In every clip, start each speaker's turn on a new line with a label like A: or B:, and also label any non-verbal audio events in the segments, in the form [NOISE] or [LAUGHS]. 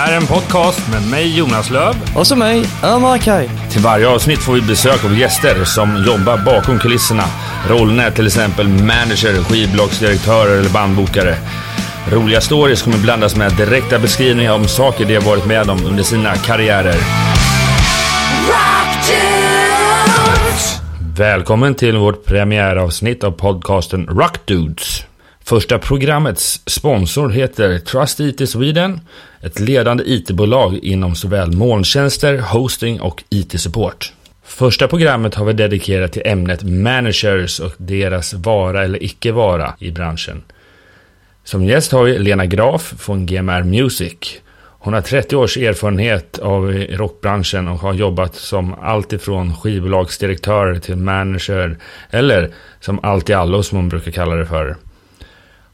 A: här är en podcast med mig Jonas Löv
B: Och så mig, Ömer Kaj.
A: Till varje avsnitt får vi besök av gäster som jobbar bakom kulisserna. Rollerna är till exempel manager, skivbolagsdirektörer eller bandbokare. Roliga stories kommer blandas med direkta beskrivningar om saker de har varit med om under sina karriärer. Välkommen till vårt premiäravsnitt av podcasten Rock Dudes. Första programmets sponsor heter Trust IT Sweden, ett ledande IT-bolag inom såväl molntjänster, hosting och IT-support. Första programmet har vi dedikerat till ämnet managers och deras vara eller icke vara i branschen. Som gäst har vi Lena Graf från GMR Music. Hon har 30 års erfarenhet av rockbranschen och har jobbat som alltifrån skivbolagsdirektör till manager eller som allt i allo som hon brukar kalla det för.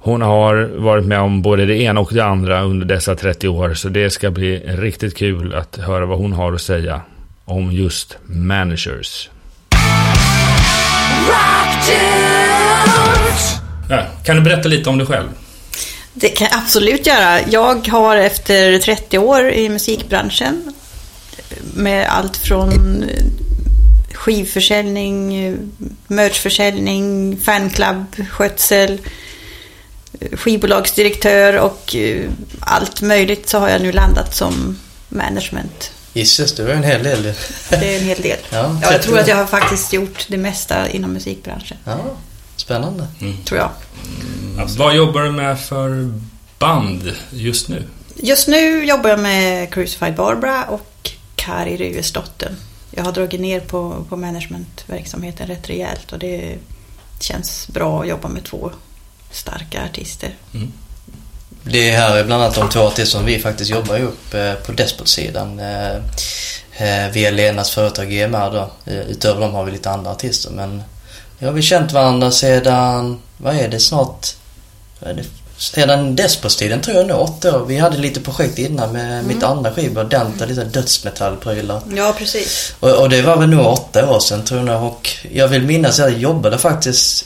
A: Hon har varit med om både det ena och det andra under dessa 30 år så det ska bli riktigt kul att höra vad hon har att säga om just managers. Ja, kan du berätta lite om dig själv?
C: Det kan jag absolut göra. Jag har efter 30 år i musikbranschen med allt från skivförsäljning, merchförsäljning, fanclub, skötsel, skivbolagsdirektör och allt möjligt så har jag nu landat som management.
B: Gisses, det var en hel del.
C: Det är en hel del.
B: Ja,
C: Ja, jag tror att jag har faktiskt gjort det mesta inom musikbranschen.
B: Ja, spännande.
C: Tror jag.
A: Vad jobbar du med för band just nu?
C: Just nu jobbar jag med Crucified Barbara och Kari Ryesdotter. Jag har dragit ner på, på managementverksamheten rätt rejält och det känns bra att jobba med två starka artister.
B: Det här är bland annat de två artister som vi faktiskt jobbar ihop eh, på Despot-sidan. eh, eh, Via Lenas företag GMR då. Eh, Utöver dem har vi lite andra artister men ja, vi har känt varandra sedan, vad är det snart? Är det? Sedan Despot-tiden tror jag nu, åtta år. Vi hade lite projekt innan med mitt andra skivbolag, Denta, lite dödsmetallprylar.
C: Ja, precis.
B: Och, och det var väl nog åtta år sedan tror jag och jag vill minnas att jag jobbade faktiskt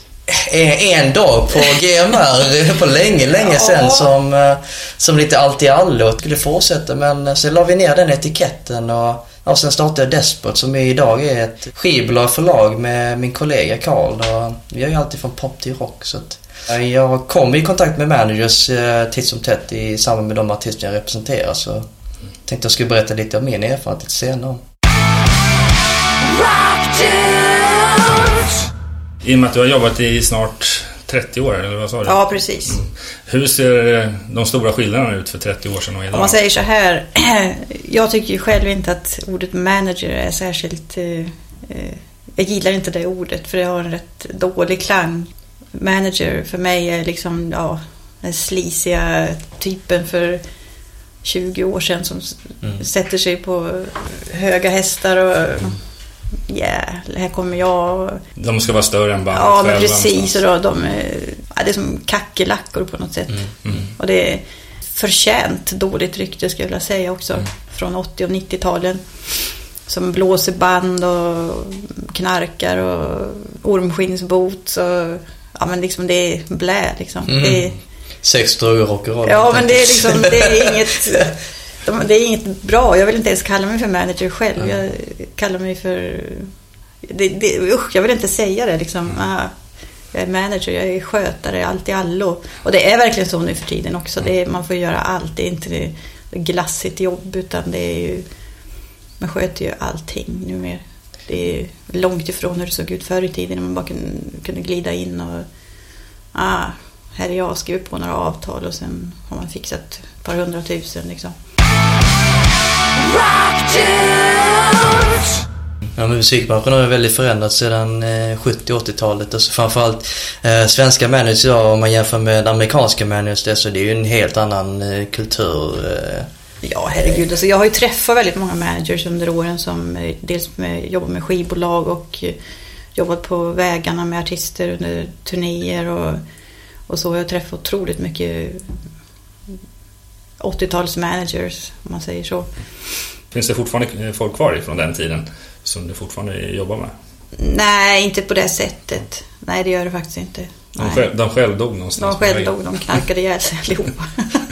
B: en, dag på [LAUGHS] GMR på länge, länge sedan
C: Ja.
B: som, eh, som lite allt i allo och skulle fortsätta men eh, så la vi ner den etiketten och, och sen startade jag Despot som idag är ett skivbolag förlag med min kollega Karl och vi har ju alltid från pop till rock så att eh, jag kom i kontakt med managers titt som tätt i samband med de artister jag representerar så tänkte jag skulle berätta lite om min erfarenhet senare.
A: I och med att du har jobbat i snart 30 år, eller vad sa du?
C: Ja, precis.
A: Hur ser eh, de stora skillnaderna ut för 30 år sedan och idag?
C: Om man säger så här. [CLEARS THROAT] Jag tycker ju själv inte att ordet manager är särskilt... eh, eh, Jag gillar inte det ordet för det har en rätt dålig klang. Manager för mig är liksom, ja, den slisiga typen för 20 år sedan som
B: Mm.
C: sätter sig på höga hästar och yeah, här kommer jag.
A: De ska vara större än bandet
C: Ja, men precis. Och då, de är, ja, det är som kackerlackor på något sätt.
A: Mm.
C: Och det är förtjänt dåligt rykte skulle jag vilja säga också. Från 80 och 90-talen. Som blåser band och knarkar och ormskinnsboots och ja men liksom det är blä liksom.
B: Mm.
C: Det är,
B: Sex, droger, rock'n'roll.
C: ja men det är liksom, det är inget, [LAUGHS] de, det är inget bra. Jag vill inte ens kalla mig för manager själv. Jag kallar mig för, det, det, usch jag vill inte säga det liksom. Ah, jag är manager, jag är skötare, allt i allo. Och det är verkligen så nu för tiden också. Är, man får göra allt. Det är inte glassigt jobb utan det är ju, man sköter ju allting numera. Det är långt ifrån hur det såg ut förr i tiden när man bara kunde, kunde glida in och ah, här är jag, skriver på några avtal och sen har man fixat ett par hundratusen liksom.
B: Ja, men musikbranschen har ju väldigt förändrats sedan eh, 70-80-talet. Alltså framförallt eh, svenska managers idag om man jämför med amerikanska managers där, så det är ju en helt annan eh, kultur. Eh.
C: Ja, herregud. Alltså, jag har ju träffat väldigt många managers under åren som eh, dels med, jobbar med skivbolag och eh, jobbat på vägarna med artister under turnéer och, och så. Jag har träffat otroligt mycket 80-talsmanagers, om man säger så.
A: Finns det fortfarande folk kvar ifrån den tiden som du fortfarande jobbar med?
C: Nej, inte på det sättet. Nej, det gör det faktiskt inte.
A: De, själv, de själv dog någonstans
C: De själv dog, de knarkade ihjäl sig allihopa. [LAUGHS]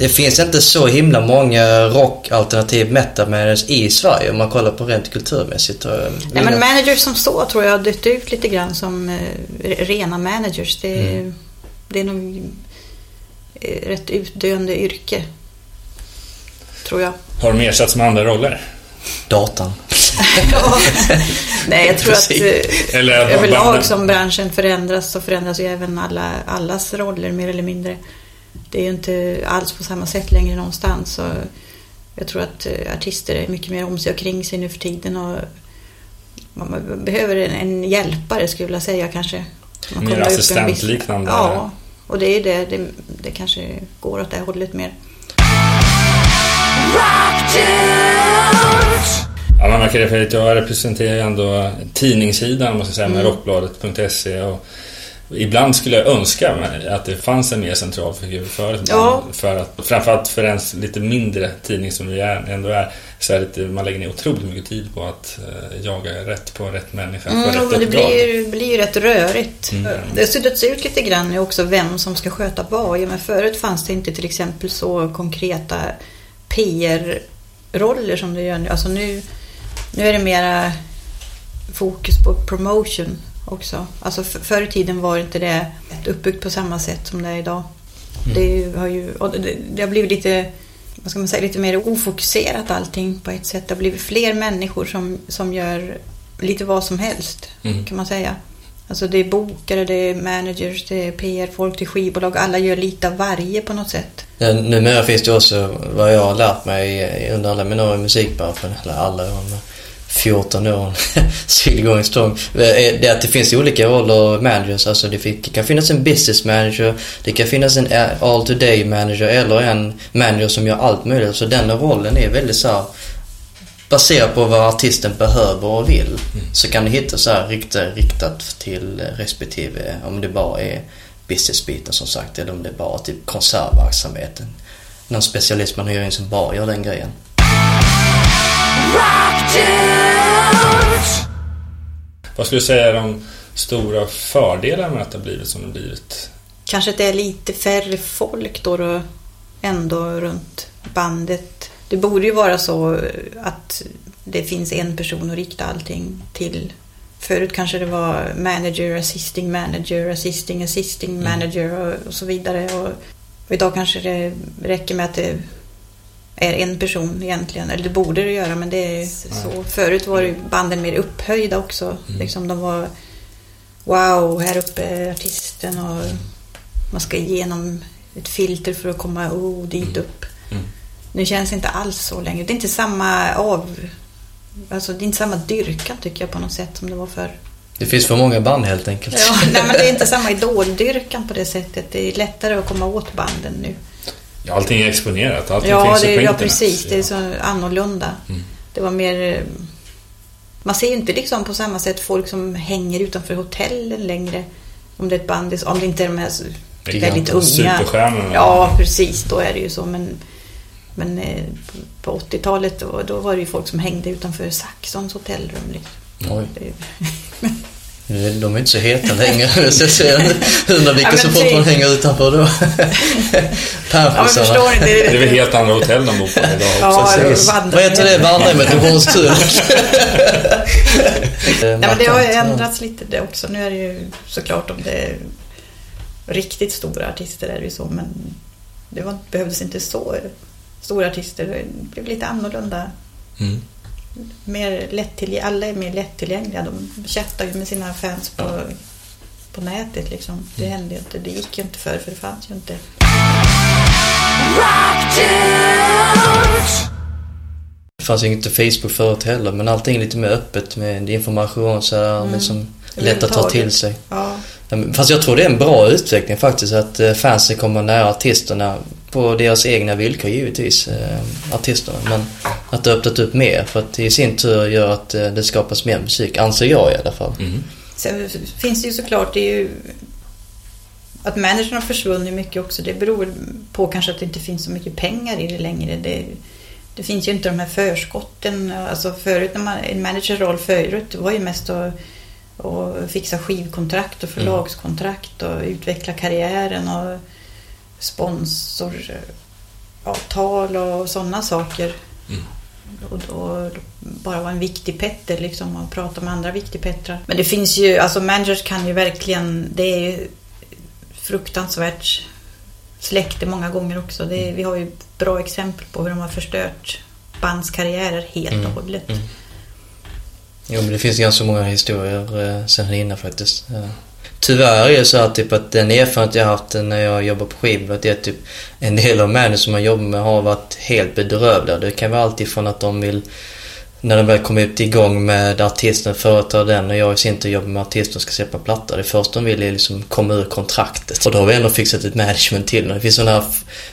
B: det finns inte så himla många rock alternativ metal managers i Sverige om man kollar på rent kulturmässigt.
C: Nej, men managers som så tror jag har dött ut lite grann som eh, rena managers. Det, mm. det är nog eh, rätt utdöende yrke. Tror jag.
A: Har de ersatts med andra roller?
B: Datan. [LAUGHS]
C: Nej, jag tror att eh, Eller överlag som branschen förändras så förändras ju även alla, allas roller mer eller mindre. Det är ju inte alls på samma sätt längre någonstans. Så jag tror att eh, artister är mycket mer om sig och kring sig nu för tiden. Och man behöver en, en hjälpare skulle jag vilja säga kanske.
A: Man mer assistentliknande?
C: Ja, och det är det. det. Det kanske går åt det hållet mer.
A: Ja, man märker det, jag representerar ju ändå tidningssidan måste jag säga, med mm. rockbladet.se. Och ibland skulle jag önska att det fanns en mer central figur för ett ja. För att, framförallt för en lite mindre tidning som vi är, ändå är. Så är det, man lägger ner otroligt mycket tid på att uh, jaga rätt på rätt människa.
C: Mm, rätt det blir blir ju rätt rörigt. Mm. Det har suddats ut lite grann också vem som ska sköta vad. Men förut fanns det inte till exempel så konkreta PR-roller som det gör nu. Alltså nu nu är det mera fokus på promotion också. Alltså för, förr i tiden var inte det uppbyggt på samma sätt som det är idag. Mm. Det, har ju, det, det, har blivit lite, vad ska man säga, lite mer ofokuserat allting på ett sätt. Det har blivit fler människor som, som gör lite vad som helst mm. kan man säga. Alltså det är bokare, det är managers, det är PR-folk, det är skivbolag. Alla gör lite av varje på något sätt.
B: Ja, numera finns det också, vad jag har lärt mig under alla mina år i musikbranschen, eller alla år, 14 år, still [LAUGHS] going strong. Det är att det finns olika roller managers. Alltså det kan finnas en business manager, det kan finnas en all today manager eller en manager som gör allt möjligt. Så den rollen är väldigt så här, baserat på vad artisten behöver och vill. Mm. Så kan du hitta så här riktat, riktat till respektive, om det bara är businessbiten som sagt eller om det är bara typ konsertverksamheten. Någon specialist man hyr in som bara gör den grejen.
A: Vad skulle du säga är de stora fördelarna med att det har blivit som det blivit?
C: Kanske att det är lite färre folk då, då ändå runt bandet. Det borde ju vara så att det finns en person att rikta allting till. Förut kanske det var manager, assisting manager, assisting assisting mm. manager och, och så vidare. Och, och idag kanske det räcker med att det är en person egentligen. Eller det borde det göra men det är så. Förut var banden mer upphöjda också. Mm. Liksom de var Wow, här uppe är artisten och man ska igenom ett filter för att komma oh, dit mm. upp. Mm. Nu känns det inte alls så längre. Det är inte samma av... Alltså det är inte samma dyrkan tycker jag på något sätt som det var förr.
B: Det finns för många band helt enkelt.
C: Ja, nej, men det är inte [LAUGHS] samma idoldyrkan på det sättet. Det är lättare att komma åt banden nu.
A: Ja, allting är exponerat. Allting
C: ja,
A: finns
C: det, på ja, precis. Det är så annorlunda. Mm. Det var mer... Man ser ju inte liksom på samma sätt folk som hänger utanför hotellen längre. Om det är ett band, om det inte är de här väldigt unga.
A: Superstjärnorna.
C: Ja, precis. Då är det ju så. Men, men eh, på 80-talet då, då var det ju folk som hängde utanför Saxons hotellrum. Liksom. Oj. [LAUGHS]
B: De är inte så heta längre. [LAUGHS] Undrar vilka ja, så fort man hänger utanför då. [LAUGHS]
C: ja, förstår inte.
A: Det är väl helt andra hotell de bor på idag
B: ja, Vad heter det? Vandrehemmet i Hornstull?
C: Nej, [LAUGHS] men det har ju ändrats lite det också. Nu är det ju såklart om det är riktigt stora artister är det ju så. Men det var, behövdes inte så stora artister. Det blev lite annorlunda. Mm mer lättillgängliga. Alla är mer lättillgängliga. De chattar ju med sina fans på, ja. på nätet. Liksom. Det mm. hände ju inte. Det gick ju inte förr, för det fanns ju inte.
B: Det fanns ju inte Facebook förut heller, men allting är lite mer öppet med information så här, mm. liksom lätt att ta till sig.
C: Ja.
B: Fast jag tror det är en bra utveckling faktiskt, att eh, fansen kommer nära artisterna på deras egna villkor givetvis, eh, artisterna. Men att det har öppnat upp mer för att det i sin tur gör att eh, det skapas mer musik, anser jag i alla fall. Mm.
C: Sen finns det ju såklart, det är ju att managern har försvunnit mycket också. Det beror på kanske att det inte finns så mycket pengar i det längre. Det, det finns ju inte de här förskotten. Alltså förut när man, en managerroll förut var ju mest att, att fixa skivkontrakt och mm. förlagskontrakt och utveckla karriären och sponsor avtal och sådana saker.
A: Mm.
C: Och då bara vara en viktig petter liksom och prata med andra viktigpettrar. Men det finns ju, alltså managers kan ju verkligen, det är ju fruktansvärt släkte många gånger också. Det är, vi har ju bra exempel på hur de har förstört bands karriärer helt
B: Mm.
C: och hållet.
B: Mm. Jo, men det finns ganska många historier eh, sen innan faktiskt. Ja. Tyvärr är det så att, typ, att den erfarenhet jag har haft när jag jobbar på skivbolag är att typ, en del av männen som man jobbar med har varit helt bedrövliga. Det kan vara allt ifrån att de vill när de väl kommer ut igång med artisten, företar den och jag i sin tur jobbar med artisten och ska släppa platta. Det första de vill är liksom komma ur kontraktet. Och då har vi ändå fixat ett management till. Det finns sådana här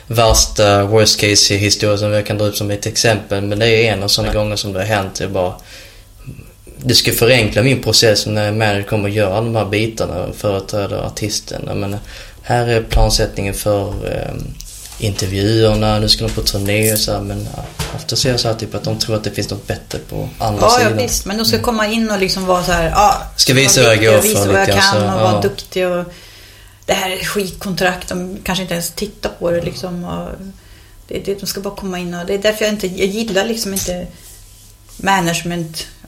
B: värsta worst case historier som jag kan dra upp som ett exempel. Men det är en av sådana gånger som det har hänt. Det är bara det ska förenkla min process när manager kommer och gör alla de här bitarna, företräder artisten. Menar, här är plansättningen för eh, intervjuerna, nu ska de på turné och så här, men ja, ofta ser jag så här typ att de tror att det finns något bättre på andra
C: Ja, ja
B: sidan.
C: visst. Men de ska komma in och liksom vara så här, ja.
B: Ska visa vad jag går för
C: Visa vad jag kan
B: alltså,
C: och vara
B: ja.
C: duktig och det här är skitkontrakt. De kanske inte ens tittar på det liksom. Och det, det, de ska bara komma in och det är därför jag inte, jag gillar liksom inte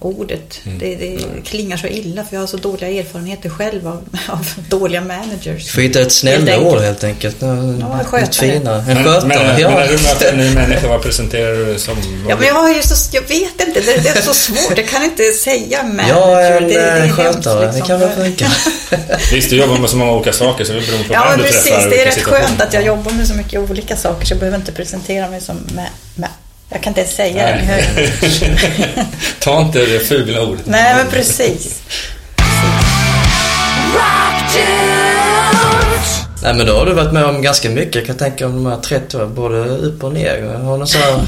C: management-ordet.
B: Mm.
C: Det, det klingar så illa för jag har så dåliga erfarenheter själv av, av dåliga managers.
B: Du får hitta ett snällare ord helt enkelt.
C: Ja,
B: Något
C: skötare.
B: En
A: Men,
B: skötare,
A: men,
B: ja.
A: men när du möter en ny människa, vad presenterar du som?
C: Ja, men jag har ju så, jag vet inte, det, det är så svårt. Jag kan inte säga manager.
B: Jag är en
C: det, det är
B: skötare, det
C: liksom.
B: kan väl funka. [LAUGHS]
A: Visst, du jobbar med så många olika saker så det beror på
C: Ja,
A: vem
C: men
A: du
C: precis.
A: träffar. och
C: Det är rätt skönt att jag jobbar med så mycket olika saker så jag behöver inte presentera mig som med, med. Jag kan inte ens säga det.
A: Nej. [LAUGHS] Ta inte det fula ordet.
C: Nej, men precis.
B: Nej men då har du varit med om ganska mycket. Jag kan tänka om de här 30 åren, både upp och ner. Har någon så här,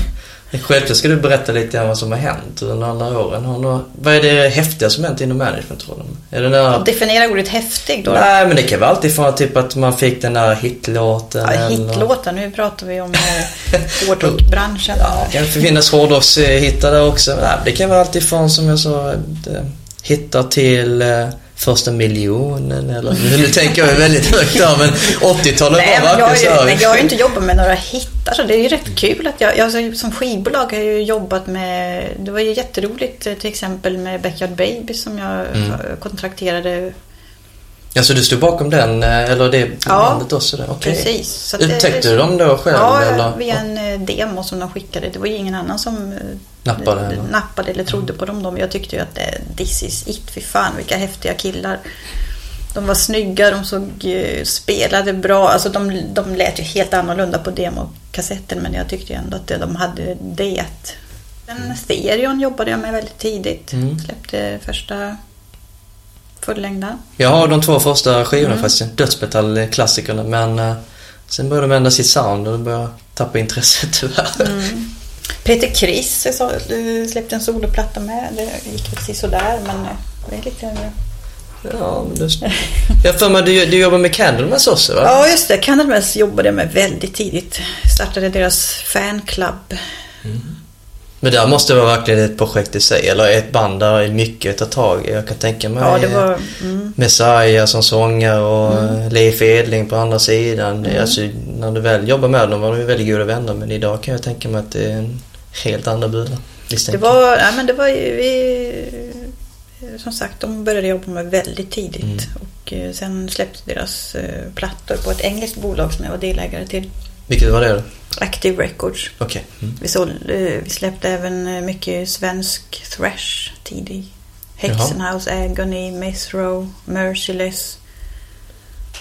B: självklart ska du berätta lite grann vad som har hänt under alla åren. Har vad är det häftiga som hänt inom managementrollen? Är det där,
C: Definiera ordet häftig då.
B: Nej men det kan vara alltid från typ att man fick den där hitlåten
C: Ja,
B: eller...
C: hitlåtar, nu pratar vi om eh, [LAUGHS] hårdrockbranschen.
B: Ja, det kan finnas hårdrockshittar där också. Nej, det kan vara alltid från som jag sa, det, hittar till eh, första miljonen eller... Nu tänker jag väldigt högt där men 80-talet
C: Nej,
B: var
C: jag,
B: verkligen så
C: men jag har ju inte jobbat med några hittar så det är ju rätt kul att jag, jag som skivbolag har ju jobbat med, det var ju jätteroligt till exempel med Backyard Baby som jag
B: Mm.
C: kontrakterade.
B: Ja, så du stod bakom den, eh, eller det
C: Ja,
B: bandet också? Där. Okej.
C: Precis.
B: Upptäckte du dem då själv?
C: Ja,
B: eller?
C: via en eh, demo som de skickade. Det var ju ingen annan som eh,
B: Nappade, eller?
C: nappade eller trodde på dem. De- Jag tyckte ju att this is it, fy fan vilka häftiga killar. De var snygga, de såg, spelade bra. Alltså de, de lät ju helt annorlunda på demokassetten men jag tyckte ju ändå att de hade det. Den stereon jobbade jag med väldigt tidigt.
B: Mm.
C: Släppte första fullängden.
B: Jag har de två första skivorna
C: Mm.
B: faktiskt, dödsmetallklassikerna men eh, sen började de ändra sitt sound och då började jag tappa intresset [LAUGHS] tyvärr.
C: Mm. Peter Criss så, eh, släppte en soloplatta med. Det gick precis sådär men eh, det är lite...
B: Ja, men det... Jag för mig du, du jobbar med Candlemass också va?
C: Ja, just det. Candlemass jobbade jag med väldigt tidigt. Startade deras fanclub.
B: Men där måste det vara verkligen ett projekt i sig, eller ett band där är mycket att ta tag i. Jag kan tänka mig
C: Ja, det var... Mm.
B: Messiah som sångare och mm. Leif Edling på andra sidan.
C: Mm.
B: Alltså, när du väl jobbar med dem var de väldigt goda vänner men idag kan jag tänka mig att det är en helt andra budar.
C: Det var, ja, men det var ju, vi, som sagt, de började jobba med väldigt tidigt.
B: Mm.
C: Och eh, sen släppte deras eh, plattor på ett engelskt bolag som jag var delägare till.
B: Vilket var det då?
C: Active Records.
B: Okej. Mm.
C: Vi, sålde, eh, vi släppte även eh, mycket svensk thrash tidig. Hexenhouse, Agony, Misro, Merciless.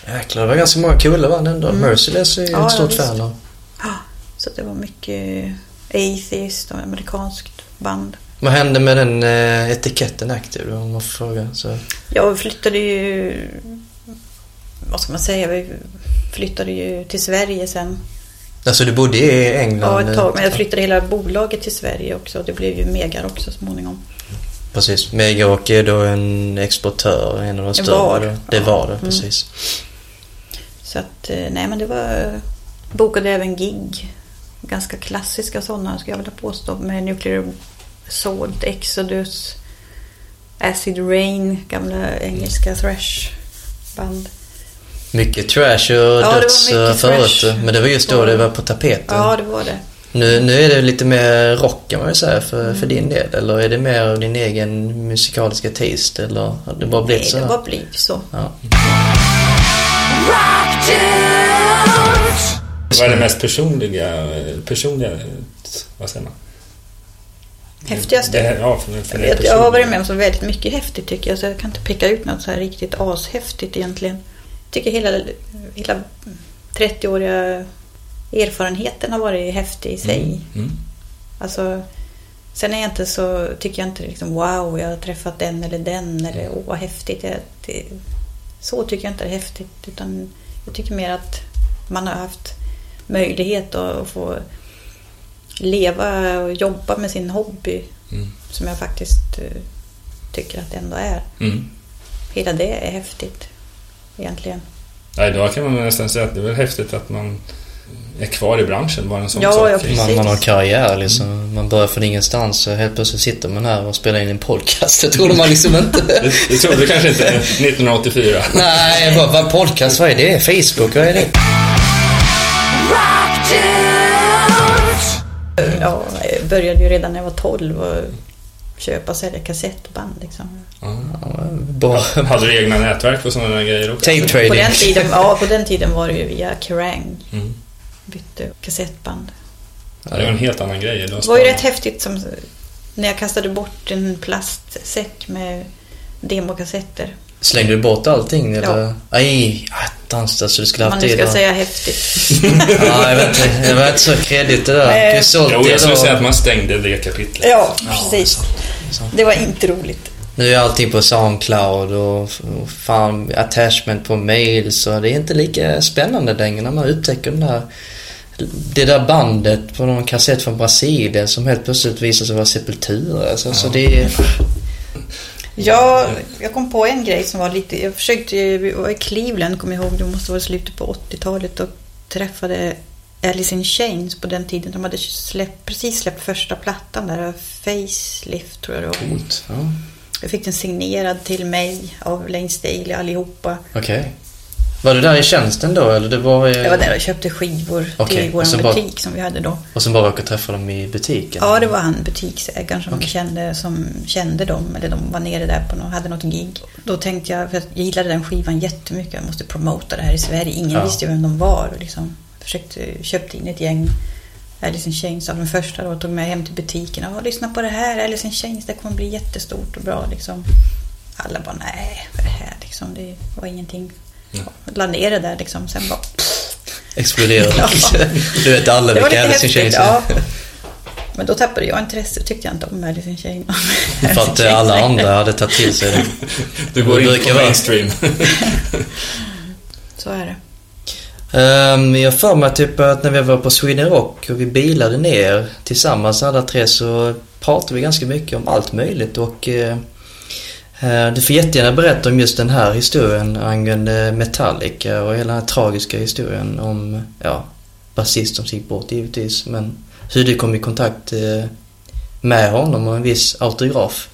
B: Jäklar, det var ganska många coola band ändå.
C: Mm.
B: Merciless är ju
C: Ja,
B: ett stort
C: ja,
B: fan av.
C: Ja, så det var mycket Atheist och amerikanskt band.
B: Vad hände med den eh, etiketten Active då, om man får fråga? Så.
C: Jag flyttade ju... Vad ska man säga? Vi flyttade ju till Sverige sen.
B: Alltså du bodde i England?
C: Ja, ett tag. Men jag flyttade hela bolaget till Sverige också. Det blev ju Megar också så småningom.
B: Precis. Megarock är då en exportör, en av de större.
C: var.
B: då. Det
C: Ja.
B: var det,
C: Mm.
B: precis.
C: Så att, eh, nej men det var... Bokade även gig. Ganska klassiska sådana skulle jag vilja påstå. Med Nuclear Assault, Exodus, Acid Rain, gamla engelska thrash-band.
B: Mycket trash och
C: var
B: döds förut. Men det var just då det var på tapeten.
C: Ja, det var det.
B: Nu, nu är det lite mer rock kan man väl säga för,
C: Mm.
B: för din del. Eller är det mer av din egen musikaliska taste? Eller har det bara blivit
C: Nej,
B: så?
C: det
B: här?
C: bara blir så.
B: Ja.
A: Vad är det mest personliga, personliga vad säger man?
C: Häftigaste.
A: Det, ja, för, för
C: Jag,
A: det
C: vet, jag har varit med om så väldigt mycket häftigt tycker jag. Så jag kan inte peka ut något så här riktigt ashäftigt egentligen. Tycker hela, hela 30-åriga erfarenheten har varit häftig i sig.
A: Mm. Mm.
C: Alltså, sen är jag inte så, tycker jag inte liksom wow, jag har träffat den eller den eller åh vad häftigt. Jag, det, så tycker jag inte det är häftigt. Utan jag tycker mer att man har haft möjlighet att få leva och jobba med sin hobby.
A: Mm.
C: Som jag faktiskt eh, tycker att det ändå är.
A: Mm.
C: Hela det är häftigt egentligen.
A: Ja, idag kan man nästan säga att det är väl häftigt att man är kvar i branschen, bara en sån
C: Ja,
A: sak.
C: ja, precis.
B: Man, man har karriär liksom. Man börjar från ingenstans och helt plötsligt sitter man här och spelar in en podcast. Det trodde man liksom inte. [LAUGHS]
A: Det, det trodde kanske inte 1984. [LAUGHS]
B: Nej, vad, vad podcast, vad är det? Facebook, vad är det?
C: Ja, jag började ju redan när jag var 12 och köpa och sälja kassettband. Liksom.
A: Ja. Hade du egna nätverk och sådana grejer också?
B: Tape
C: På
B: trading.
C: den, tiden, ja, på den tiden var det ju via Kerrang.
A: Mm.
C: Bytte kassettband.
A: Ja, det var en helt annan grej.
C: Det var ju rätt häftigt som när jag kastade bort en plastsäck med demokassetter.
B: Slängde du bort allting eller?
C: Ja.
B: Aj, attans alltså du skulle haft
C: man nu
B: det
C: ska
B: idag.
C: säga häftigt. [LAUGHS]
B: Ja, jag vet inte. Det var inte så kreddigt det där.
C: Nej.
B: Du sålt
A: Jo,
B: det
A: jag skulle
B: idag.
A: säga att man stängde det kapitlet.
C: Ja,
B: Ja,
C: precis.
B: sant, sant.
C: Det var inte roligt.
B: Nu är allting på Soundcloud och, och fan attachment på mail så det är inte lika spännande längre när man upptäcker den där det där bandet på någon kassett från Brasilien som helt plötsligt visar sig vara Sepultura. Alltså, Så det är... [LAUGHS]
C: Ja, jag kom på en grej som var lite... Jag försökte. Vi var i Cleveland, kommer jag ihåg. Det måste vara slutet på 80-talet. Och träffade Alice in Chains på den tiden. De hade släppt, precis släppt första plattan där. Facelift tror jag det var.
B: Coolt. Ja.
C: Jag fick den signerad till mig av Lane Staley allihopa.
B: Okej. Var du där i tjänsten då eller det var... eh,
C: Jag var där och köpte skivor
B: Okej,
C: till vår
B: så bara-
C: butik som vi hade då.
B: Och sen bara råkade träffa dem i butiken?
C: Ja, det var han butiksägaren som,
B: Okej.
C: kände, som kände dem. Eller de var nere där på något, hade något gig. Då tänkte jag, för jag gillade den skivan jättemycket. Jag måste promota det här i Sverige. Ingen
B: Ja.
C: visste ju vem de var. Och liksom försökte, köpte in ett gäng Alice in Chains av den första då. och Tog med hem till butiken. Och lyssna på det här, Alice in Chains. Det kommer bli jättestort och bra liksom. Alla bara, nej, vad är det här liksom? Det var ingenting.
A: Mm.
C: La ner det där liksom. Sen bara,
B: Exploderade. [LAUGHS]
C: Ja.
B: Du vet alla
C: det var
B: vilka
C: lite
B: Alice in. Chains.
C: Ja. Men då tappade jag intresse. Tyckte jag inte om Alice in Chains.
B: För att alla andra hade tagit till sig det.
A: Du går in
B: brukar
A: på mainstream.
C: Så är det.
B: Um, jag för mig typ att när vi var på Sweden Rock och vi bilade ner tillsammans alla tre så pratade vi ganska mycket om allt möjligt och eh, du får jättegärna berätta om just den här historien angående Metallica och hela den här tragiska historien om, ja, basist som gick bort givetvis men hur du kom i kontakt eh, med honom och en viss autograf.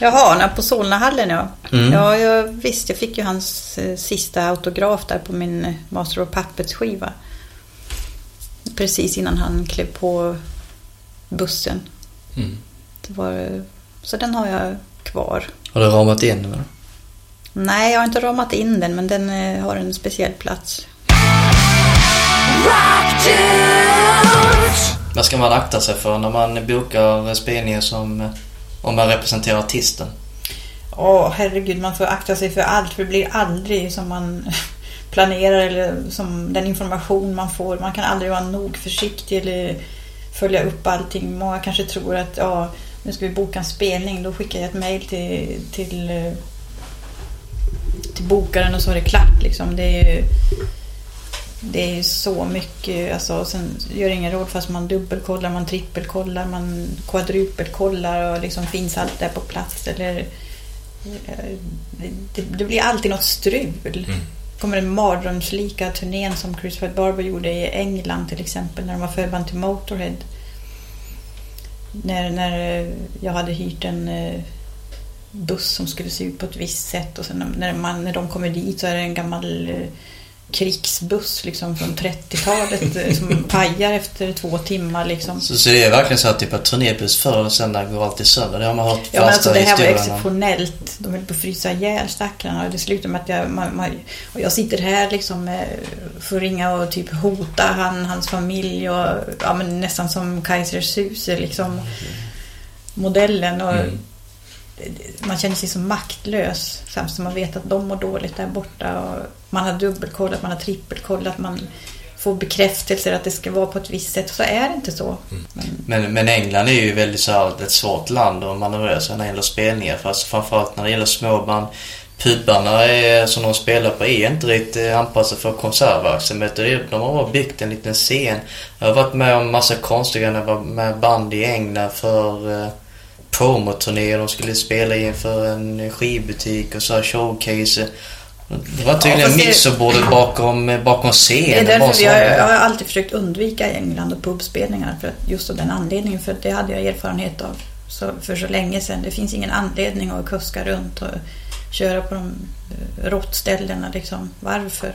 C: Jaha, när på Solnahallen ja.
B: Mm.
C: Ja, jag, visst. Jag fick ju hans eh, sista autograf där på min eh, Master of Puppets-skiva. Precis innan han klev på bussen.
A: Mm.
C: Det var, eh, så den har jag kvar.
B: Har du ramat in den?
C: Nej, jag har inte ramat in den, men den eh, har en speciell plats.
B: Vad ska man akta sig för när man bokar spelningar som eh, om man representerar artisten?
C: Åh, herregud, man får akta sig för allt. För det blir aldrig som man [LAUGHS] planerar eller som den information man får. Man kan aldrig vara nog försiktig eller följa upp allting. Många kanske tror att ja, nu ska vi boka en spelning. Då skickar jag ett mejl till, till, eh, till bokaren och så är det klart. Liksom. Det är ju det är så mycket. Alltså, sen gör det ingen råd fast man dubbelkollar, man trippelkollar, man kvadrupelkollar och liksom finns allt där på plats. Eller, eh, det, det blir alltid något strul.
A: Mm.
C: kommer den mardrömslika turnén som Chris Barber gjorde i England till exempel när de var förband till Motorhead. När, när eh, jag hade hyrt en eh, buss som skulle se ut på ett visst sätt och sen när, man, när de kommer dit så är det en gammal eh, krigsbuss liksom från 30-talet eh, som [LAUGHS] pajar efter två timmar liksom.
B: Så, så det är verkligen så att typ att turnébuss förr eller senare går alltid sönder? Det har man hört
C: Ja men alltså det här var exceptionellt. De höll på att frysa ihjäl stackarna och det slutade med att jag, man, man, och jag sitter här liksom eh, för att ringa och typ hota han, hans familj och ja, men nästan som Kaiser Suse liksom modellen och
A: Mm.
C: Man känner sig så maktlös samtidigt som man vet att de mår dåligt där borta och man har dubbelkollat, man har trippelkollat, man får bekräftelser att det ska vara på ett visst sätt så är det inte så. Men,
B: Men, men England är ju väldigt så här, ett svårt land att manövrera sig när det gäller spelningar. Fast framförallt när det gäller småband. Pubarna är, som de spelar på är inte riktigt eh, anpassade för konsertverksamhet. De har bara byggt en liten scen. Jag har varit med om massa konstiga när jag var med band i England för promoturnéer. De skulle spela inför en skivbutik och så här showcase. Det var tydligen
C: Ja, fast det-
B: mixerbordet bakom, bakom
C: det är
B: scenen. Det var
C: därför vi har, jag har alltid försökt undvika England och pubspelningar för att, just av den anledningen. För det hade jag erfarenhet av så, för så länge sedan. Det finns ingen anledning att kuska runt och köra på de eh, råttställena liksom. Varför?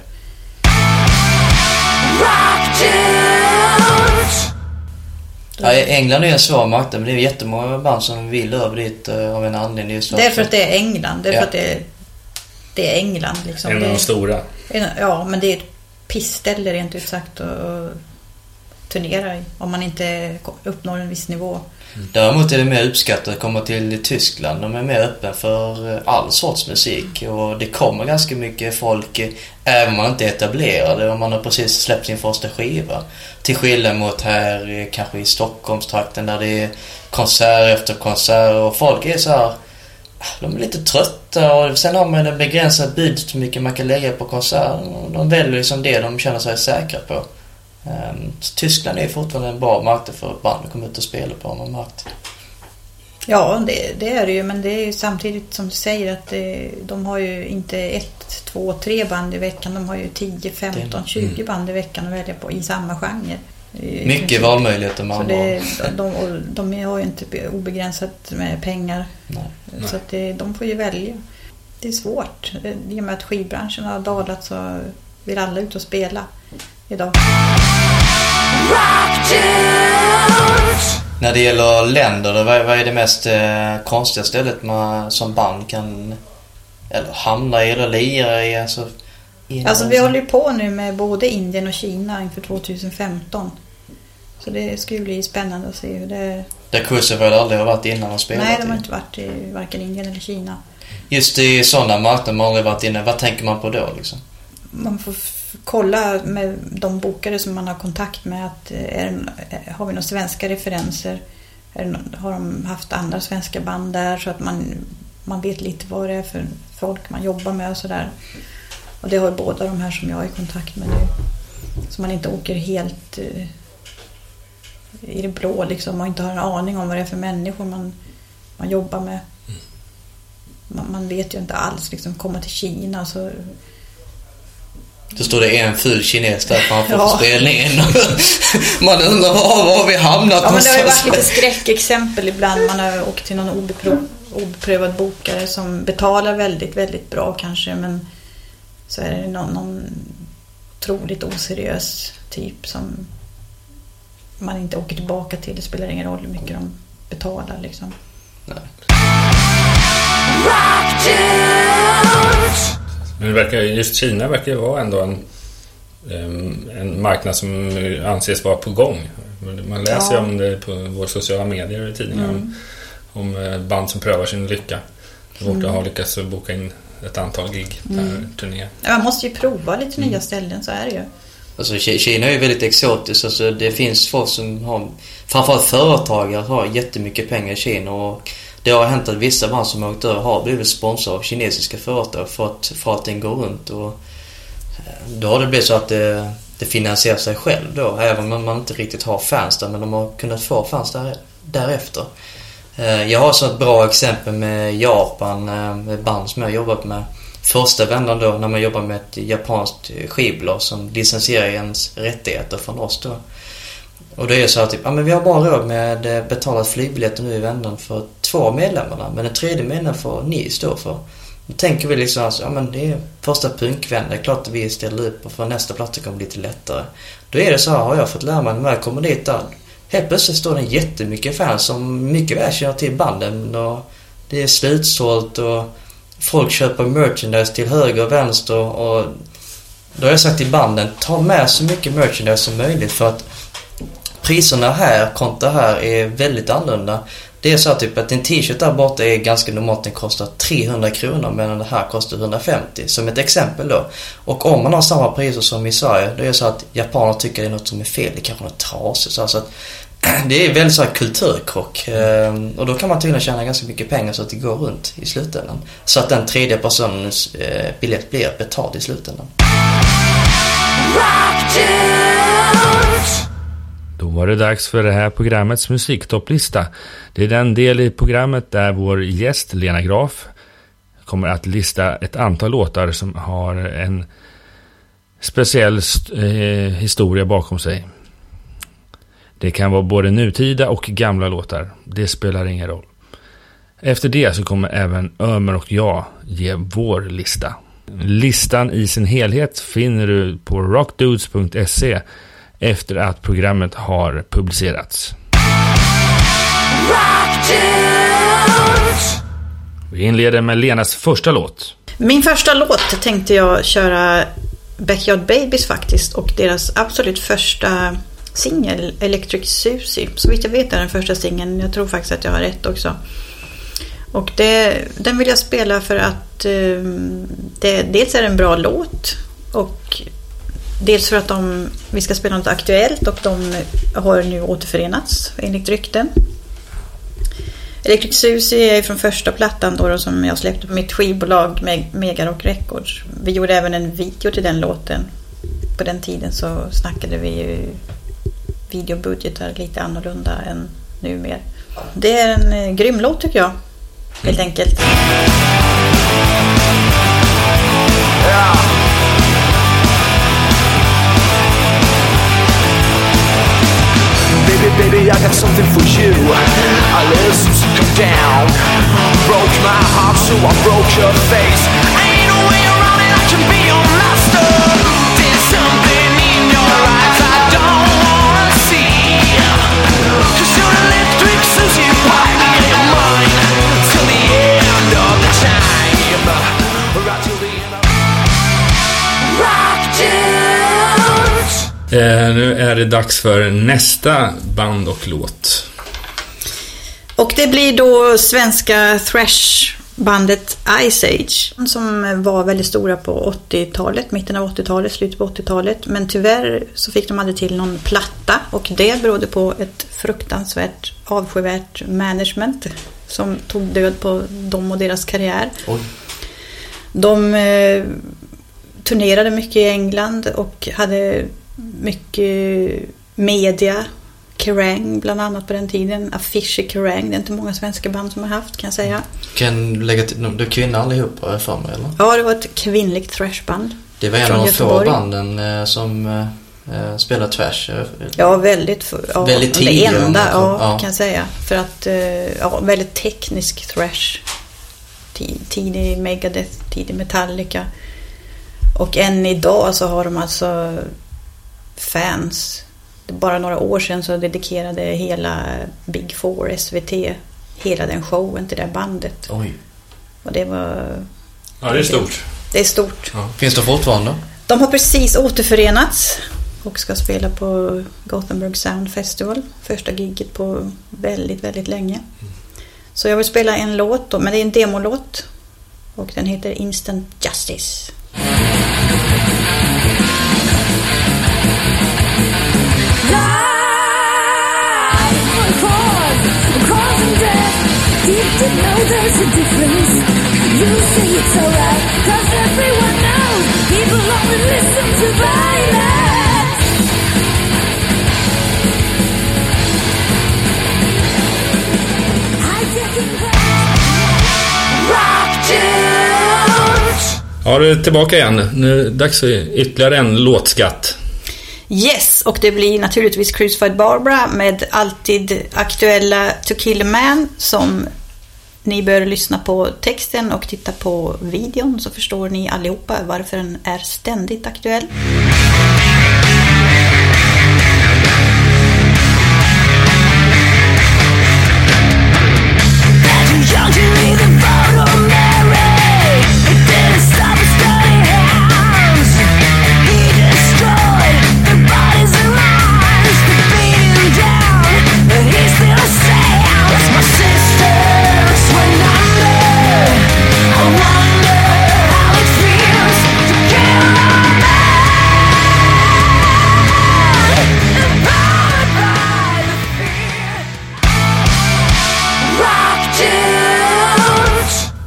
B: Ja, England är en svår marknad men det är jättemånga band som vill över dit eh, av en anledning. Just
C: Det är för att det är England. Det är
B: Ja.
C: för att det är, det är England liksom.
A: En
C: Det
A: av
C: är-
A: de stora.
C: Ja, men det är ett pissställe rent ut sagt att turnera i. Om man inte uppnår en viss nivå.
B: Däremot är det mer uppskattat att komma till Tyskland. De är mer öppna för eh, all sorts musik och det kommer ganska mycket folk eh, även om man inte är etablerad, och man har precis släppt sin första skiva. Till skillnad mot här eh, kanske i Stockholmstrakten där det är konsert efter konsert och folk är så här ah, de är lite trötta och sen har man en begränsad budget hur mycket man kan lägga på konserten. De väljer liksom det de känner sig säkra på. Ehm, Tyskland är fortfarande en bra marknad för band att komma ut och spela på, har man.
C: Ja, det, det är det ju. Men det är ju samtidigt som du säger att det, de har ju inte ett, två, tre band i veckan. De har ju 10, 15, 20 band i veckan att välja på i samma genre.
B: Mycket valmöjligheter man
C: det, de, och de har ju inte obegränsat med pengar.
B: Nej.
C: Så det, de får ju välja. Det är svårt. I och med att skivbranschen har dalat så vill alla ut och spela idag.
B: När det gäller länder, då, vad, vad är det mest eh, konstiga stället man som band kan eller hamna i eller lira i? Alltså,
C: Alltså vi håller ju på nu med både Indien och Kina inför 2015. Så det ska ju bli spännande att se hur det...
B: Där Crucible aldrig har varit innan och spelat
C: Nej, de har inte varit i varken Indien eller Kina.
B: Just i sådana marknader man aldrig varit inne, vad tänker man på då liksom?
C: Man får kolla med de bokare som man har kontakt med. Att eh, är har vi några svenska referenser? Det, har de haft andra svenska band där? Så att man, man vet lite vad det är för folk man jobbar med och sådär. Och det har ju båda de här som jag är i kontakt med nu. Så man inte åker helt eh, i det blå liksom och inte har en aning om vad det är för människor man, man jobbar med. Man, man vet ju inte alls liksom komma till Kina så
B: Då står det en ful kines där framför
C: Ja.
B: spelningen. [LAUGHS] man undrar var, var har vi hamnat
C: Ja, men det har ju varit lite skräckexempel ibland. Man har åkt till någon obeprov, obeprövad bokare som betalar väldigt, väldigt bra kanske. Men så är det någon, någon troligt oseriös typ som man inte åker tillbaka till. Det spelar ingen roll hur mycket de betalar liksom.
A: Men det verkar, just Kina verkar ju vara ändå en, en marknad som anses vara på gång. Man läser ju
C: Ja.
A: om det på våra sociala medier och i tidningar.
C: Mm.
A: Om eh, band som prövar sin lycka. De borde
C: Mm.
A: ha lyckats boka in ett antal gig per
C: Mm.
A: turné.
C: Man måste ju prova lite nya ställen, så är det ju.
B: Alltså Ki- Kina är ju väldigt exotiskt. Alltså, det finns folk som har, framförallt företagare, har jättemycket pengar i Kina. Och det har hänt att vissa band som har åkt över har blivit sponsrade av kinesiska företag för att, för att den går runt. Och eh, då har det blivit så att det, det finansierar sig själv då. Även om man inte riktigt har fans där. Men de har kunnat få fans där, därefter. Eh, jag har så ett bra exempel med Japan, eh, med band som jag har jobbat med. Första vändan då när man jobbar med ett japanskt skivbolag som licensierar ens rättigheter från oss då. Och det är så här typ, ja men vi har bara råd med eh, betalat flygbiljetter nu i vändan för två av medlemmarna. Men den tredje medlemmen får ni stå för. Då tänker vi liksom alltså, ja men det är första punkvän, det är klart att vi ställer upp och för nästa plats kommer bli lite lättare. Då är det så här, har jag fått lära mig när jag kommer dit där. Helt plötsligt står det jättemycket fans som mycket väl känner till banden och det är slutsålt och folk köper merchandise till höger och vänster och då har jag sagt till banden, ta med så mycket merchandise som möjligt för att priserna här kontra här är väldigt annorlunda. Det är så typ att en t-shirt där borta är ganska normalt, den kostar 300 kronor medan det här kostar 150. Som ett exempel då. Och om man har samma priser som i Sverige, då är det så att japaner tycker det är något som är fel. Det kanske är något trasigt. Så att [CLEARS THROAT] det är väldigt så här kulturkrock. Ehm, och då kan man tydligen tjäna ganska mycket pengar så att det går runt i slutändan. Så att den tredje personens eh, biljett blir betald i slutändan.
A: Då var det dags för det här programmets musiktopplista. Det är den del i programmet där vår gäst Lena Graf kommer att lista ett antal låtar som har en speciell eh, historia bakom sig. Det kan vara både nutida och gamla låtar. Det spelar ingen roll. Efter det så kommer även Ömer och jag ge vår lista. Listan i sin helhet finner du på rockdudes.se efter att programmet har publicerats. Vi inleder med Lenas första låt.
C: Min första låt tänkte jag köra Backyard Babies faktiskt och deras absolut första singel Electric Susie. Så vitt jag vet är den första singeln. Jag tror faktiskt att jag har rätt också. Och det, den vill jag spela för att eh, det, dels är det en bra låt och dels för att de, vi ska spela något aktuellt och de har nu återförenats enligt rykten. Electric Susie är från första plattan då, då som jag släppte på mitt skivbolag Megarock Records. Vi gjorde även en video till den låten. På den tiden så snackade vi ju videobudgetar lite annorlunda än numera. Det är en eh, grym låt tycker jag. Helt enkelt. Yeah. Baby, baby, I got something for you. I let some come down. Broke my heart, so I broke your face. Ain't no way around it, I can be your master. Something in your eyes I don't wanna see. Cause you're electric Susie Pie,
A: Eh, nu är det dags för nästa band och låt.
C: Och det blir då svenska thrash-bandet Ice Age som var väldigt stora på 80-talet, mitten av 80-talet, slutet på 80-talet. Men tyvärr så fick de aldrig till någon platta och det berodde på ett fruktansvärt avskyvärt management som tog död på dem och deras karriär. Oj. De eh, turnerade mycket i England och hade mycket media. Kerrang bland annat på den tiden. Affischer Kerrang. Det är inte många svenska band som har haft kan jag säga.
B: Kan du lägga till, du är kvinnor allihop har jag för mig eller?
C: Ja, det var ett kvinnligt thrashband.
B: Det var en av de få banden eh, som eh, spelar thrash. Eh,
C: ja, väldigt, ja,
B: väldigt tidigt.
C: Det enda, ja, ja, kan jag säga. För att, eh, ja, väldigt teknisk thrash. Tidig Megadeth, tidig Metallica. Och än idag så har de alltså fans. Bara några år sedan så dedikerade hela Big Four, SVT, hela den showen till det där bandet.
B: Oj.
C: Och det var...
A: Ja, det är stort.
C: Det är stort.
B: Ja. Finns det fortfarande?
C: De har precis återförenats och ska spela på Gothenburg Sound Festival. Första gigget på väldigt, väldigt länge. Så jag vill spela en låt då, men det är en demolåt. Och den heter Instant Justice. To know there's a difference. You say it's alright, cause everyone knows people only listen to violence.
A: Ja, du är tillbaka igen. Nu är det dags för ytterligare en låtskatt.
C: Yes, och det blir naturligtvis Crucified Barbara med alltid aktuella To Kill a Man som ni bör lyssna på texten och titta på videon så förstår ni allihopa varför den är ständigt aktuell.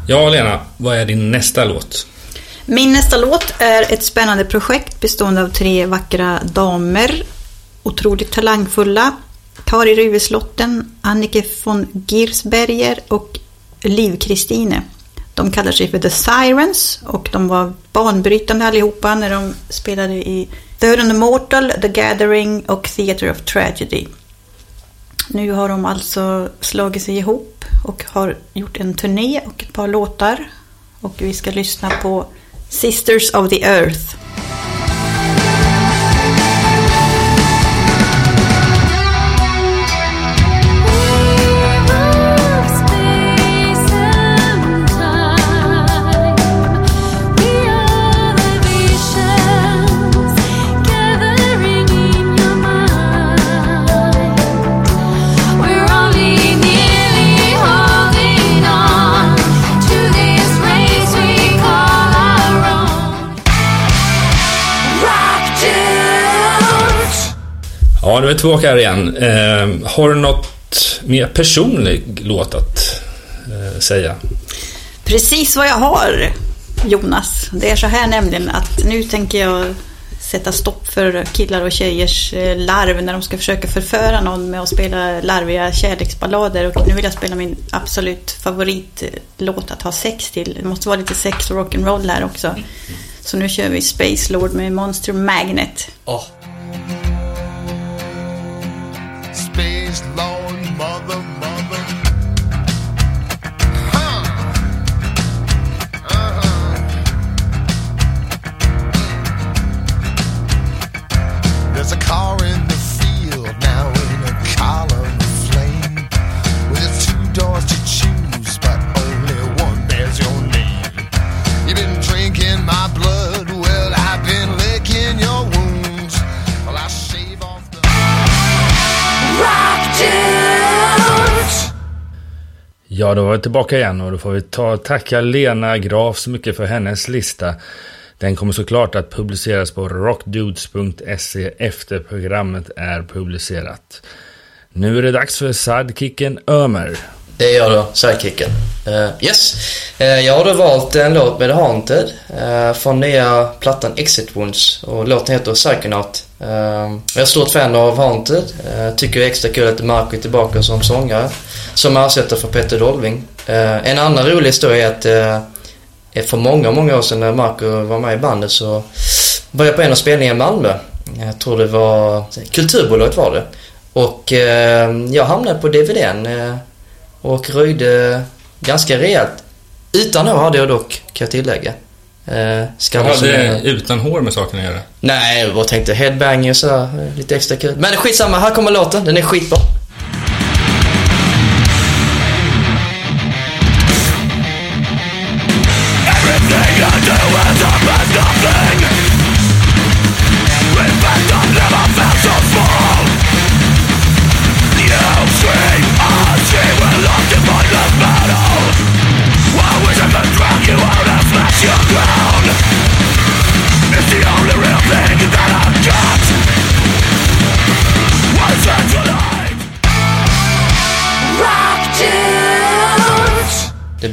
A: Ja, Lena, vad är din nästa låt?
C: Min nästa låt är ett spännande projekt bestående av tre vackra damer. Otroligt talangfulla. Kari Ruveslotten, Annike von Girsberger och Liv-Kristine. De kallar sig för The Sirens och de var banbrytande allihopa när de spelade i Third the Mortal, The Gathering och Theatre of Tragedy. Nu har de alltså slagit sig ihop och har gjort en turné och ett par låtar. Och vi ska lyssna på Sisters of the Earth.
A: Ja, nu är vi tillbaka här igen. Eh, har du något mer personlig låt att eh, säga?
C: Precis vad jag har, Jonas. Det är så här nämligen att nu tänker jag sätta stopp för killar och tjejers eh, larv när de ska försöka förföra någon med att spela larviga kärleksballader. Och nu vill jag spela min absolut favoritlåt att ha sex till. Det måste vara lite sex och rock'n'roll här också. Så nu kör vi Space Lord med Monster Magnet.
B: Åh,
A: Ja, då var vi tillbaka igen och då får vi ta tacka Lena Graf så mycket för hennes lista. Den kommer såklart att publiceras på rockdudes.se efter programmet är publicerat. Nu är det dags för sidekicken Ömer.
B: det är jag då, sidekicken. Uh, yes, Uh, jag har då valt en låt med The Haunted uh, från nya plattan Exit Wounds och låten heter Psychonaut. Ehm, jag är ett stort fan av Haunted. Eh, tycker det är extra kul att Marco är tillbaka som sångare. Som ersättare för Peter Dolving. Eh, en annan rolig historia är att eh, för många, många år sedan när Marco var med i bandet så var jag på en av spelningarna i Malmö. Jag tror det var Kulturbolaget var det. Och jag hamnade på DVDn och röjde ganska rejält. Utan år hade jag dock, kan jag tillägga. Eh,
A: hade
B: en-
A: utan hår med saken att göra.
B: Nej, jag bara tänkte headbang och så, eh, lite extra kul. Men skitsamma, här kommer låten. Den är skitbra.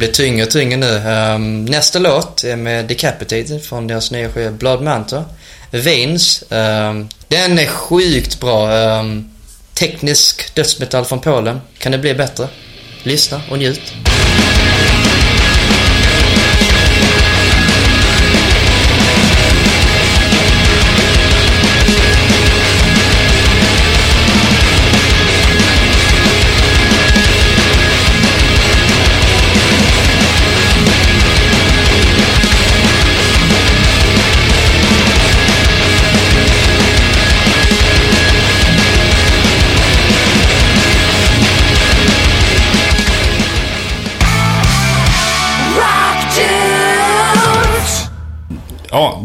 B: Blir tyngre och tyngre nu. Um, nästa låt är med Decapitated från deras nya skiva Blood Manta. Veins. Um, den är sjukt bra. Um, teknisk dödsmetall från Polen. Kan det bli bättre? Lyssna och njut.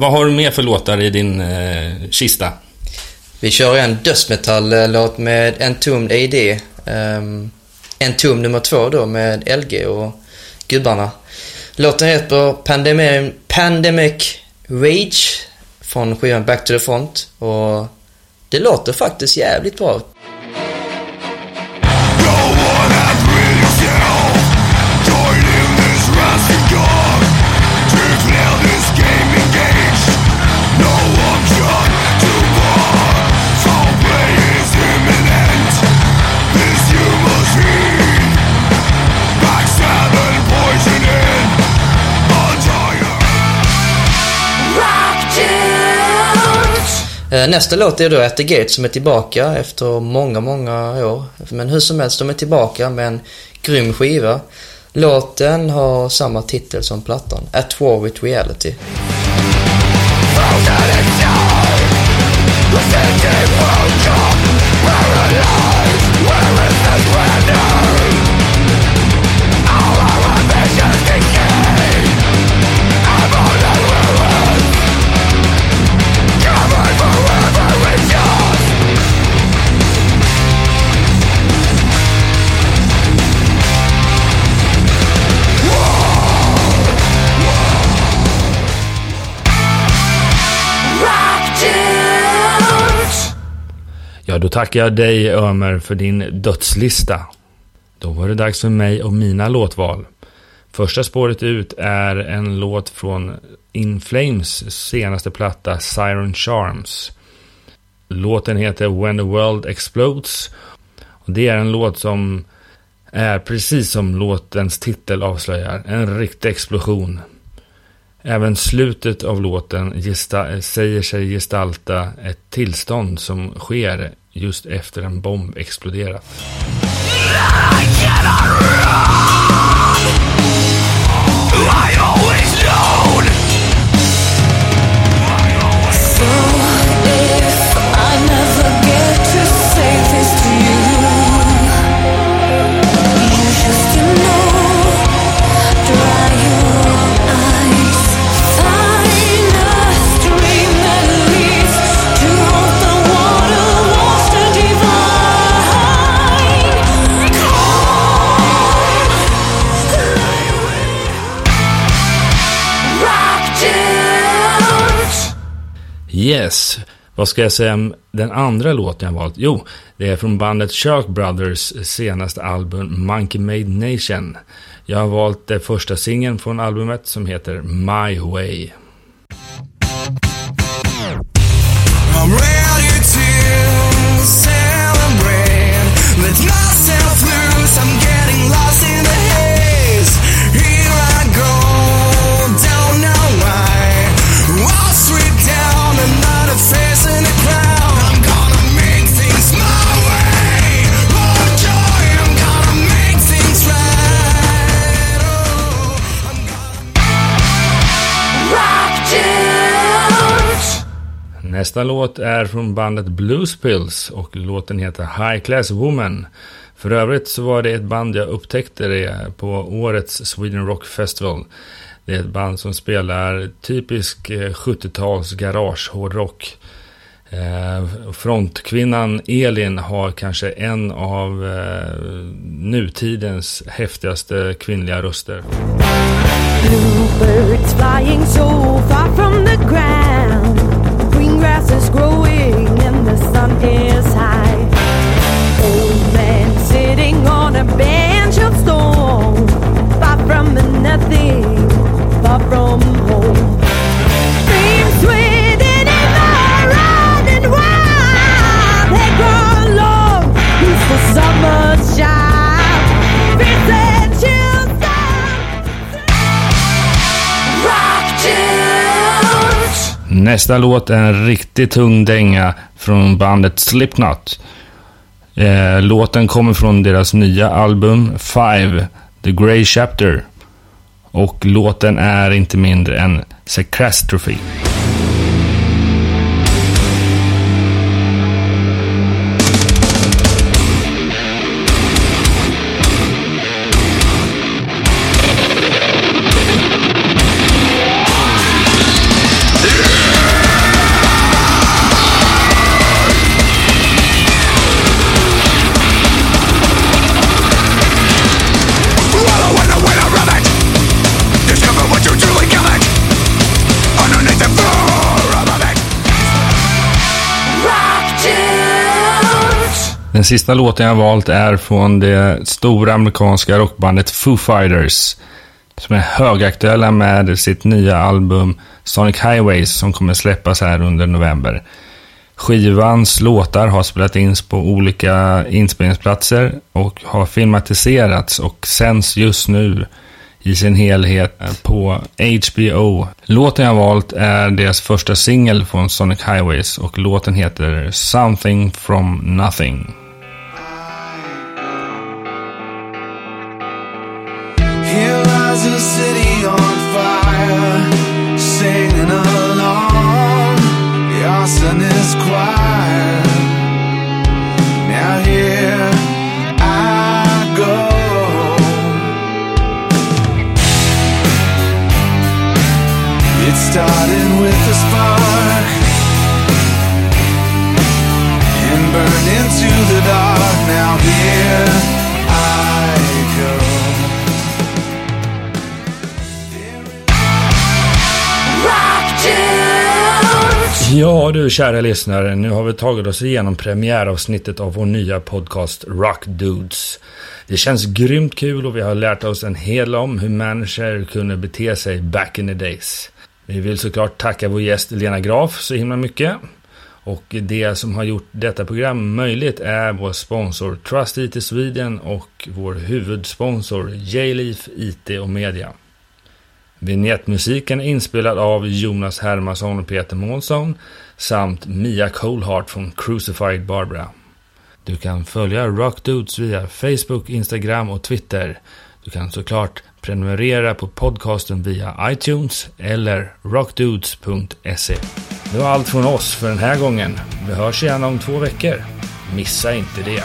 A: Vad har du mer för låtar i din eh, kista?
B: Vi kör en dödsmetall-låt med Entombed AD. Um, ehm, Entombed nummer två då med LG och gubbarna. Låten heter Pandemic, Pandemic Rage från skivan Back to the Front och det låter faktiskt jävligt bra. Eh, nästa låt är då At the Gate som är tillbaka efter många, många år. Men hur som helst, de är tillbaka med en grym skiva. Låten har samma titel som plattan, At War with Reality.
A: Ja, då tackar jag dig Ömer för din dödslista. Då var det dags för mig och mina låtval. Första spåret ut är en låt från In Flames senaste platta Siren Charms. Låten heter When the World Explodes. Och det är en låt som är precis som låtens titel avslöjar. En riktig explosion. Även slutet av låten gesta- säger sig gestalta ett tillstånd som sker just efter en bomb exploderat.
D: If
A: Yes, vad ska jag säga om den andra låten jag valt? Jo, det är från bandet Shark Brothers senaste album Monkey Made Nation. Jag har valt den första singeln från albumet som heter My Way. Nästa låt är från bandet Blues Pills och låten heter High Class Woman. För övrigt så var det ett band jag upptäckte det på årets Sweden Rock Festival. Det är ett band som spelar typisk eh, 70-tals garage hårdrock. Eh, frontkvinnan Elin har kanske en av eh, nutidens häftigaste kvinnliga röster.
E: Bluebirds flying so far from the ground. Grass is growing and the sun is high. Old man sitting on a bench of stone. Far from nothing, far from
A: Nästa låt är en riktigt tung dänga från bandet Slipknot. Eh, låten kommer från deras nya album Five, The Grey Chapter. Och låten är inte mindre än Secastrophe. Den sista låten jag har valt är från det stora amerikanska rockbandet Foo Fighters. Som är högaktuella med sitt nya album Sonic Highways som kommer släppas här under november. Skivans låtar har spelats in på olika inspelningsplatser och har filmatiserats och sänds just nu i sin helhet på HBO. Låten jag valt är deras första singel från Sonic Highways och låten heter Something from Nothing.
F: as
A: Ja du kära lyssnare, nu har vi tagit oss igenom premiäravsnittet av vår nya podcast Rock Dudes. Det känns grymt kul och vi har lärt oss en hel om hur människor kunde bete sig back in the days. Vi vill såklart tacka vår gäst Lena Graf så himla mycket. Och det som har gjort detta program möjligt är vår sponsor Trust IT Sweden och vår huvudsponsor J-Leaf IT och Media. Vignettmusiken är inspelad av Jonas Hermansson och Peter Månsson samt Mia Coldheart från Crucified Barbara. Du kan följa Rock Dudes via Facebook, Instagram och Twitter. Du kan såklart prenumerera på podcasten via iTunes eller rockdudes.se. Det var allt från oss för den här gången. Vi hörs igen om två veckor. Missa inte det.